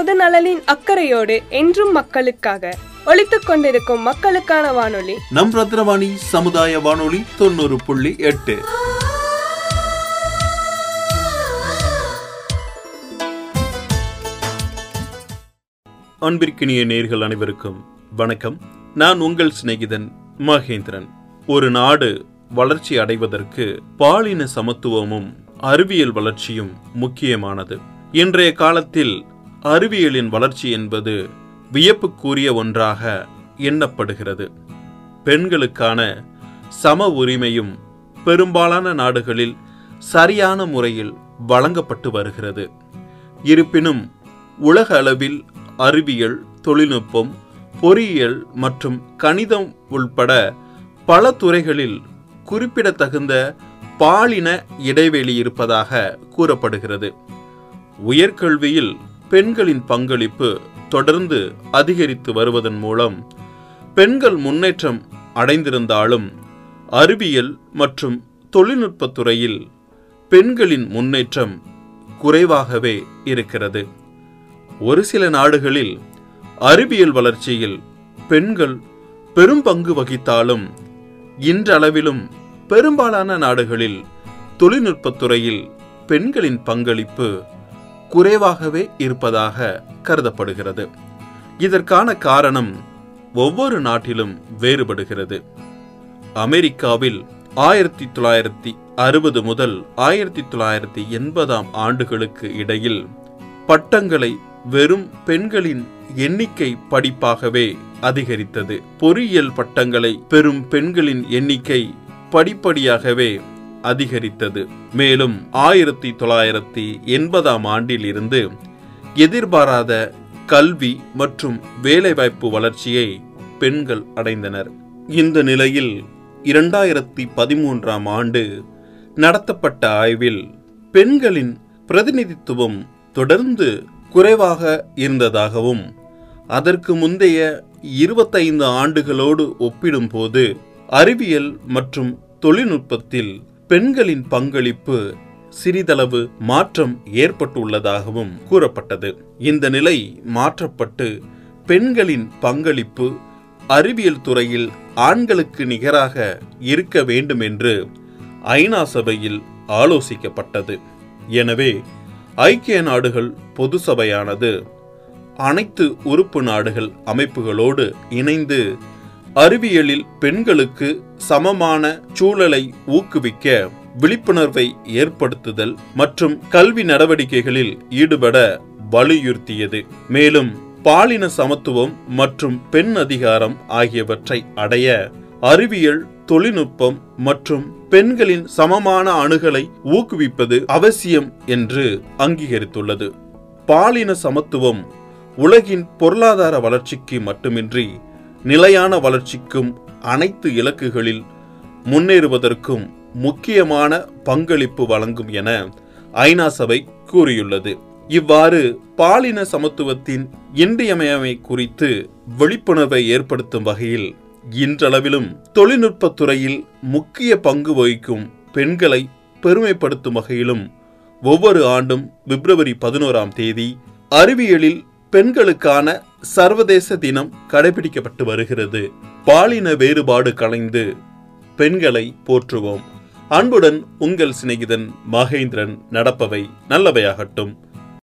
பொது நலனின் அக்கறையோடு என்றும் மக்களுக்காக ஒலித்துக் கொண்டிருக்கும் மக்களுக்கான வானொலி. நம் ரத்னவாணி சமுதாய வானொலி தொண்ணூறு புள்ளி எட்டு. அன்பிற்கினிய நேர்கள் அனைவருக்கும் வணக்கம். நான் உங்கள் சிநேகிதன் மகேந்திரன். ஒரு நாடு வளர்ச்சி அடைவதற்கு பாலின சமத்துவமும் அறிவியல் வளர்ச்சியும் முக்கியமானது. இன்றைய காலத்தில் அறிவியலின் வளர்ச்சி என்பது வியப்புக்குரிய ஒன்றாக எண்ணப்படுகிறது. பெண்களுக்கான சம உரிமையும் பெரும்பாலான நாடுகளில் சரியான முறையில் வழங்கப்பட்டு வருகிறது. இருப்பினும் உலக அளவில் அறிவியல் தொழில்நுட்பம் பொறியியல் மற்றும் கணிதம் உள்பட பல துறைகளில் குறிப்பிடத்தகுந்த பாலின இடைவெளி இருப்பதாக கூறப்படுகிறது. உயர்கல்வியில் பெண்களின் பங்களிப்பு தொடர்ந்து அதிகரித்து வருவதன் மூலம் பெண்கள் முன்னேற்றம் அடைந்திருந்தாலும் அறிவியல் மற்றும் தொழில்நுட்பத் துறையில் பெண்களின் முன்னேற்றம் குறைவாகவே இருக்கிறது. ஒரு சில நாடுகளில் அறிவியல் வளர்ச்சியில் பெண்கள் பெரும் பங்கு வகித்தாலும் இன்றளவிலும் பெரும்பாலான நாடுகளில் தொழில்நுட்பத் துறையில் பெண்களின் பங்களிப்பு குறைவாகவே இருப்பதாக கருதப்படுகிறது. இதற்கான காரணம் ஒவ்வொரு நாட்டிலும் வேறுபடுகிறது. அமெரிக்காவில் ஆயிரத்தி தொள்ளாயிரத்தி அறுபது முதல் ஆயிரத்தி தொள்ளாயிரத்தி எண்பதாம் ஆண்டுகளுக்கு இடையில் பட்டங்களை வெறும் பெண்களின் எண்ணிக்கை படிப்பாகவே அதிகரித்தது. பொறியியல் பட்டங்களை பெறும் பெண்களின் எண்ணிக்கை படிப்படியாகவே அதிகரித்தது. மேலும் ஆயிரத்தி தொள்ளாயிரத்தி எண்பதாம் ஆண்டில் இருந்து எதிர்பாராத கல்வி மற்றும் வேலைவாய்ப்பு வளர்ச்சியை பெண்கள் அடைந்தனர். இந்த நிலையில் இரண்டாயிரத்தி பதிமூன்றாம் ஆண்டு நடத்தப்பட்ட ஆய்வில் பெண்களின் பிரதிநிதித்துவம் தொடர்ந்து குறைவாக இருந்ததாகவும் அதற்கு முந்தைய இருபத்தைந்து ஆண்டுகளோடு ஒப்பிடும்போது அறிவியல் மற்றும் தொழில்நுட்பத்தில் பெண்களின் பங்களிப்பு சிறிதளவு மாற்றம் ஏற்பட்டுள்ளதாகவும் கூறப்பட்டது. இந்த நிலை மாற்றப்பட்டு பெண்களின் பங்களிப்பு அறிவியல் துறையில் ஆண்களுக்கு நிகராக இருக்க வேண்டும் என்று ஐநா சபையில் ஆலோசிக்கப்பட்டது. எனவே ஐக்கிய நாடுகள் பொது சபையானது அனைத்து உறுப்பு நாடுகள் அமைப்புகளோடு இணைந்து அறிவியலில் பெண்களுக்கு சமமான சூழலை ஊக்குவிக்க விழிப்புணர்வை ஏற்படுத்துதல் மற்றும் கல்வி நடவடிக்கைகளில் ஈடுபட வலியுறுத்தியது. மேலும் பாலின சமத்துவம் மற்றும் பெண் அதிகாரம் ஆகியவற்றை அடைய அறிவியல் தொழில்நுட்பம் மற்றும் பெண்களின் சமமான அணுகலை ஊக்குவிப்பது அவசியம் என்று அங்கீகரித்துள்ளது. பாலின சமத்துவம் உலகின் பொருளாதார வளர்ச்சிக்கு மட்டுமின்றி நிலையான வளர்ச்சிக்கும் அனைத்து இலக்குகளில் முன்னேறுவதற்கும் முக்கியமான பங்களிப்பு வழங்கும் என ஐநா சபை கூறியுள்ளது. இவ்வாறு பாலின சமத்துவத்தின் இன்றியமையாமை குறித்து விழிப்புணர்வை ஏற்படுத்தும் வகையில் இன்றளவிலும் தொழில்நுட்பத் துறையில் முக்கிய பங்கு வகிக்கும் பெண்களை பெருமைப்படுத்தும் வகையிலும் ஒவ்வொரு ஆண்டும் பிப்ரவரி பதினோராம் தேதி அறிவியலில் பெண்களுக்கான சர்வதேச தினம் கடைபிடிக்கப்பட்டு வருகிறது. பாலின வேறுபாடு கலைந்து பெண்களை போற்றுவோம். அன்புடன் உங்கள் சிநேகிதன் மகேந்திரன் நடப்பவை நல்லவையாகட்டும்.